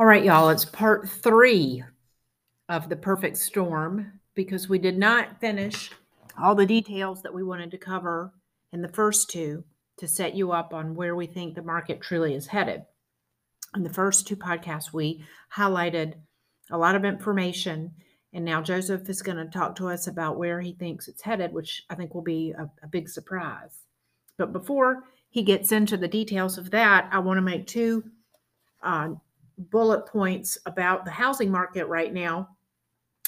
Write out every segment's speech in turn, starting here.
All right, y'all, it's part three of the perfect storm because we did not finish all the details that we wanted to cover in the first two to set you up on where we think the market truly is headed. In the first two podcasts, we highlighted a lot of information, and now Joseph is going to talk to us about where he thinks it's headed, which I think will be a, a big surprise. But before he gets into the details of that, I want to make two uh, bullet points about the housing market right now.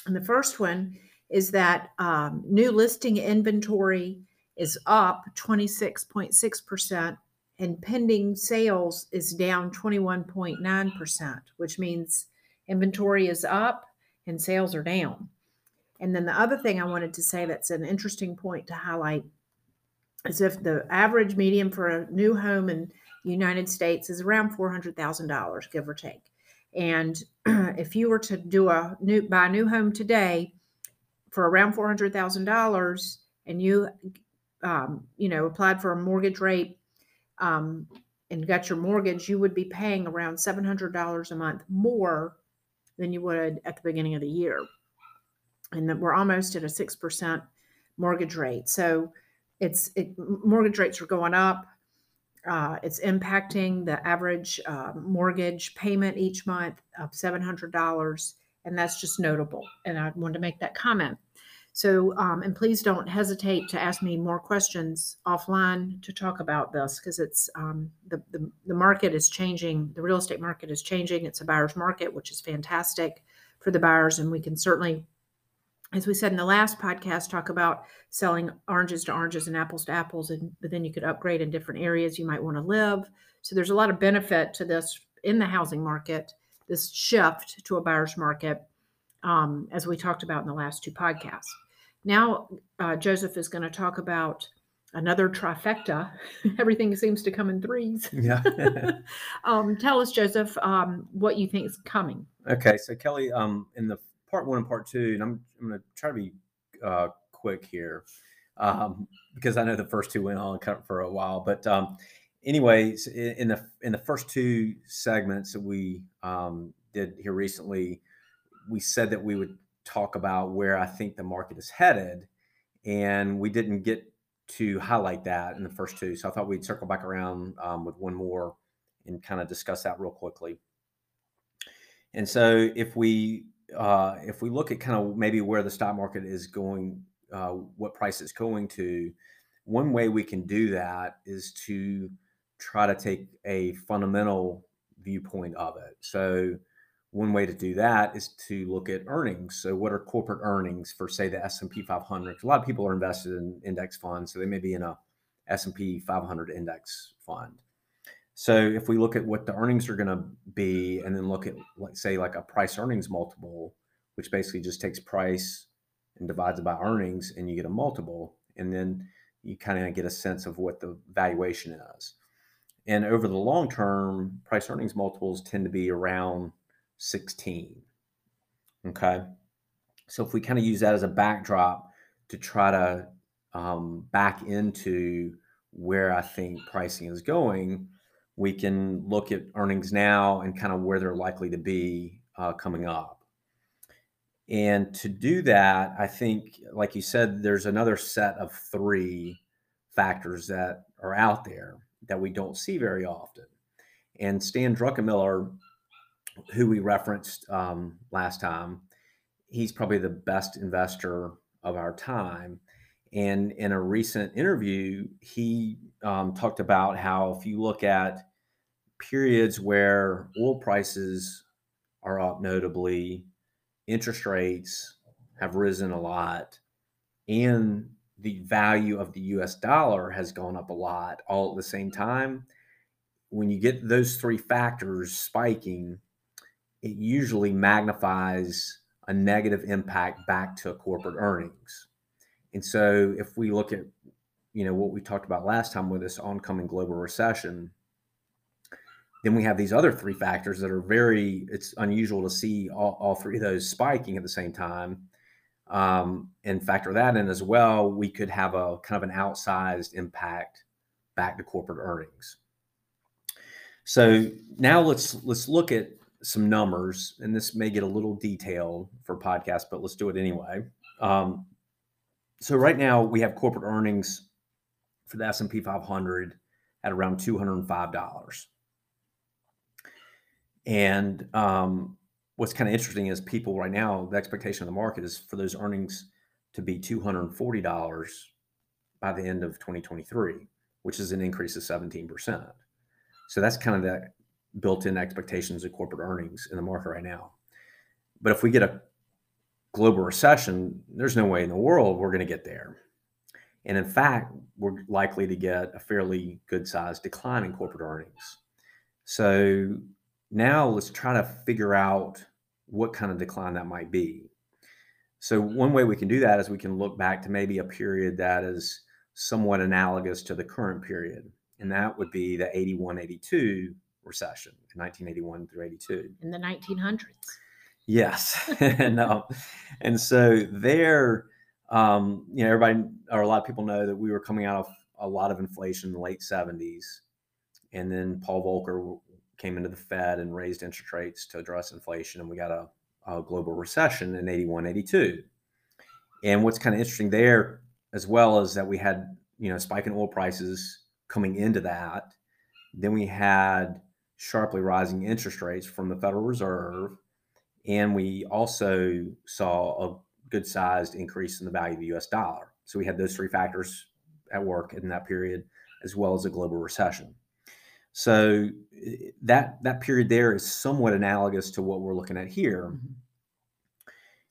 And the first one is that um, new listing inventory is up 26.6%, and pending sales is down 21.9%, which means inventory is up and sales are down. And then the other thing I wanted to say that's an interesting point to highlight is if the average median for a new home in United States is around $400,000, give or take. And if you were to do a new buy a new home today for around $400,000 and you um, you know applied for a mortgage rate um, and got your mortgage, you would be paying around $700 a month more than you would at the beginning of the year. And that we're almost at a 6% mortgage rate. So it's it, mortgage rates are going up uh, it's impacting the average uh, mortgage payment each month of $700. And that's just notable. And I wanted to make that comment. So, um, and please don't hesitate to ask me more questions offline to talk about this because it's um, the, the, the market is changing. The real estate market is changing. It's a buyer's market, which is fantastic for the buyers. And we can certainly as we said in the last podcast, talk about selling oranges to oranges and apples to apples, and but then you could upgrade in different areas you might want to live. So there's a lot of benefit to this in the housing market, this shift to a buyer's market, um, as we talked about in the last two podcasts. Now, uh, Joseph is going to talk about another trifecta. Everything seems to come in threes. Yeah. um, tell us, Joseph, um, what you think is coming. Okay, so Kelly, um, in the part one and part two, and I'm I'm going to try to be uh, quick here um, because I know the first two went on for a while. But um, anyways, in the in the first two segments that we um, did here recently, we said that we would talk about where I think the market is headed, and we didn't get to highlight that in the first two. So I thought we'd circle back around um, with one more and kind of discuss that real quickly. And so if we uh, if we look at kind of maybe where the stock market is going, uh, what price it's going to, one way we can do that is to try to take a fundamental viewpoint of it. So one way to do that is to look at earnings. So what are corporate earnings for say the S&P 500? A lot of people are invested in index funds, so they may be in a S&P 500 index fund. So if we look at what the earnings are going to be, and then look at, like, say, like a price earnings multiple, which basically just takes price and divides it by earnings, and you get a multiple, and then you kind of get a sense of what the valuation is. And over the long term, price earnings multiples tend to be around 16. Okay. So if we kind of use that as a backdrop to try to um, back into where I think pricing is going, we can look at earnings now and kind of where they're likely to be uh, coming up. And to do that, I think, like you said, there's another set of three factors that are out there that we don't see very often. And Stan Druckenmiller, who we referenced um, last time, he's probably the best investor of our time. And in a recent interview, he um, talked about how if you look at periods where oil prices are up notably, interest rates have risen a lot, and the value of the US dollar has gone up a lot all at the same time. When you get those three factors spiking, it usually magnifies a negative impact back to corporate earnings. And so if we look at, you know, what we talked about last time with this oncoming global recession, then we have these other three factors that are very, it's unusual to see all, all three of those spiking at the same time. Um, and factor that in as well, we could have a kind of an outsized impact back to corporate earnings. So now let's let's look at some numbers, and this may get a little detailed for podcast, but let's do it anyway. Um, so right now we have corporate earnings for the S&P 500 at around $205. And um, what's kind of interesting is people right now, the expectation of the market is for those earnings to be $240 by the end of 2023, which is an increase of 17%. So that's kind of that built-in expectations of corporate earnings in the market right now. But if we get a global recession, there's no way in the world we're going to get there. And in fact, we're likely to get a fairly good sized decline in corporate earnings. So now let's try to figure out what kind of decline that might be. So, one way we can do that is we can look back to maybe a period that is somewhat analogous to the current period, and that would be the 81 82 recession, 1981 through 82. In the 1900s. Yes. and, and so there, um, you know, everybody or a lot of people know that we were coming out of a lot of inflation in the late 70s. And then Paul Volcker came into the Fed and raised interest rates to address inflation, and we got a, a global recession in 81, 82. And what's kind of interesting there as well is that we had, you know, spike in oil prices coming into that. Then we had sharply rising interest rates from the Federal Reserve. And we also saw a good sized increase in the value of the US dollar. So we had those three factors at work in that period, as well as a global recession. So that that period there is somewhat analogous to what we're looking at here. Mm-hmm.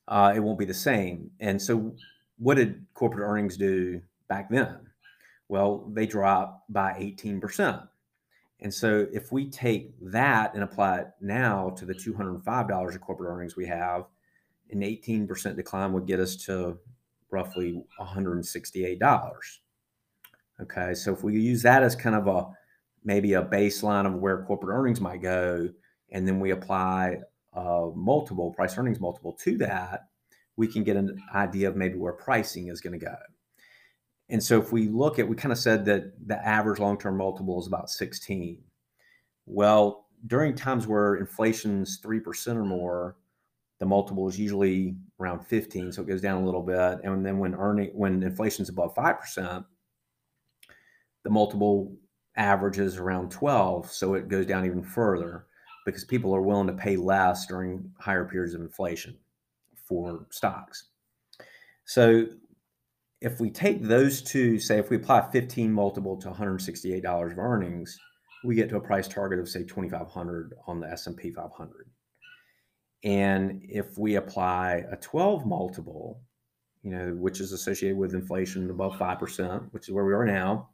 Uh, it won't be the same. And so, what did corporate earnings do back then? Well, they dropped by 18%. And so, if we take that and apply it now to the $205 of corporate earnings we have, an 18% decline would get us to roughly $168. Okay, so if we use that as kind of a maybe a baseline of where corporate earnings might go, and then we apply a multiple price earnings multiple to that, we can get an idea of maybe where pricing is going to go. And so if we look at, we kind of said that the average long term multiple is about 16. Well, during times where inflation's 3% or more, the multiple is usually around 15, so it goes down a little bit. And then when earning when inflation's above 5%, the multiple averages around 12, so it goes down even further because people are willing to pay less during higher periods of inflation for stocks. So if we take those two, say if we apply 15 multiple to $168 of earnings, we get to a price target of say 2500 on the S&P 500. And if we apply a 12 multiple, you know, which is associated with inflation above 5%, which is where we are now,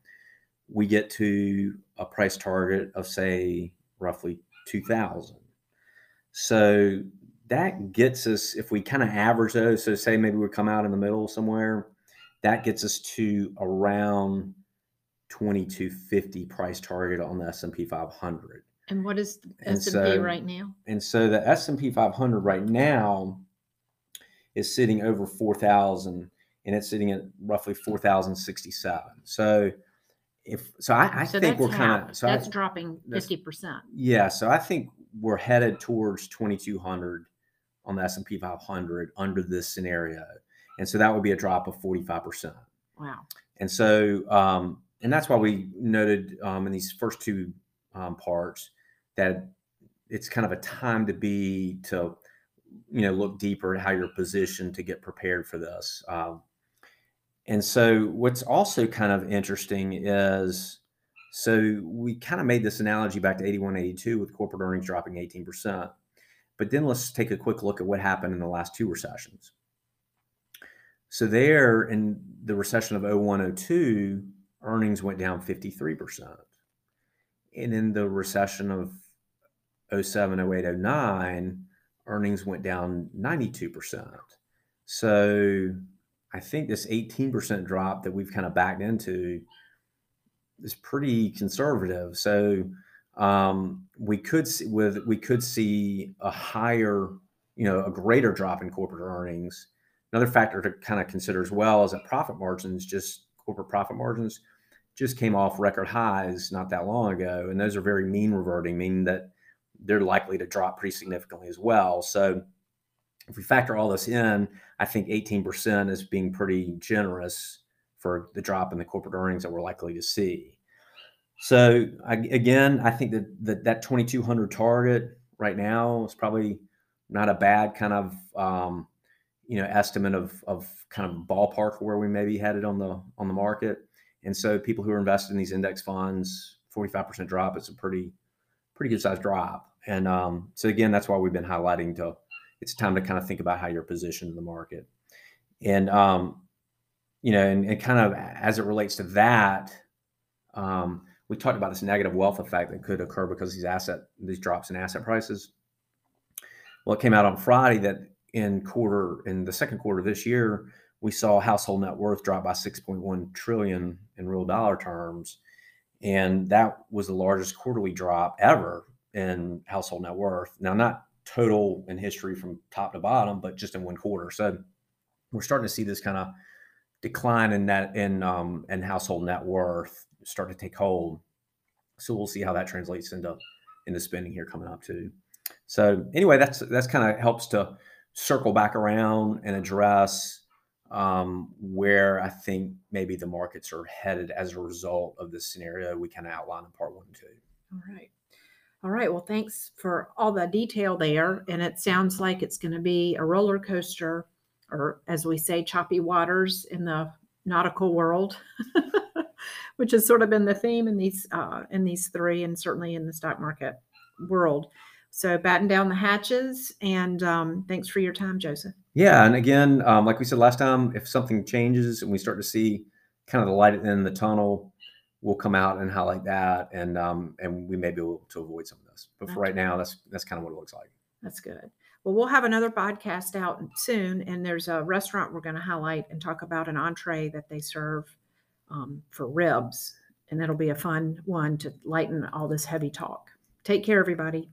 we get to a price target of say roughly 2000 so that gets us if we kind of average those so say maybe we come out in the middle somewhere that gets us to around 2250 price target on the S&P 500 and what is the and S&P so, right now? and so the S&P 500 right now is sitting over 4000 and it's sitting at roughly 4067 so if so I, I so think we're kind of so that's I, dropping 50 percent. Yeah so i think we're headed towards 2200 on the s&p 500 under this scenario and so that would be a drop of 45 percent wow and so um, and that's why we noted um, in these first two um, parts that it's kind of a time to be to you know look deeper at how you're positioned to get prepared for this um, and so, what's also kind of interesting is so we kind of made this analogy back to 81, 82 with corporate earnings dropping 18%. But then let's take a quick look at what happened in the last two recessions. So, there in the recession of 01, 02, earnings went down 53%. And in the recession of 07, 08, 09, earnings went down 92%. So, I think this 18% drop that we've kind of backed into is pretty conservative. So um, we could see with we could see a higher, you know, a greater drop in corporate earnings. Another factor to kind of consider as well is that profit margins, just corporate profit margins, just came off record highs not that long ago, and those are very mean reverting, meaning that they're likely to drop pretty significantly as well. So if we factor all this in, I think 18% is being pretty generous for the drop in the corporate earnings that we're likely to see. So I, again, I think that, that that 2200 target right now is probably not a bad kind of um, you know estimate of of kind of ballpark where we may be headed on the on the market. And so people who are invested in these index funds, 45% drop is a pretty pretty good sized drop. And um, so again, that's why we've been highlighting to it's time to kind of think about how you're positioned in the market. And um, you know, and, and, kind of as it relates to that, um, we talked about this negative wealth effect that could occur because these asset these drops in asset prices. Well, it came out on Friday that in quarter in the second quarter of this year, we saw household net worth drop by 6.1 trillion in real dollar terms, and that was the largest quarterly drop ever in household net worth. Now, not total in history from top to bottom, but just in one quarter. So we're starting to see this kind of decline in that in um, household net worth start to take hold. So we'll see how that translates into into spending here coming up too. So anyway, that's that's kind of helps to circle back around and address um, where I think maybe the markets are headed as a result of this scenario we kind of outlined in part one and two. All right. All right. Well, thanks for all the detail there. And it sounds like it's going to be a roller coaster, or as we say, choppy waters in the nautical world, which has sort of been the theme in these uh, in these three, and certainly in the stock market world. So batten down the hatches, and um, thanks for your time, Joseph. Yeah, and again, um, like we said last time, if something changes and we start to see kind of the light at the end of the tunnel, we'll come out and highlight that, and um, and we may be able to avoid some of this. But for right now, that's that's kind of what it looks like. That's good. Well, we'll have another podcast out soon, and there's a restaurant we're going to highlight and talk about an entree that they serve um, for ribs, and it'll be a fun one to lighten all this heavy talk. Take care, everybody.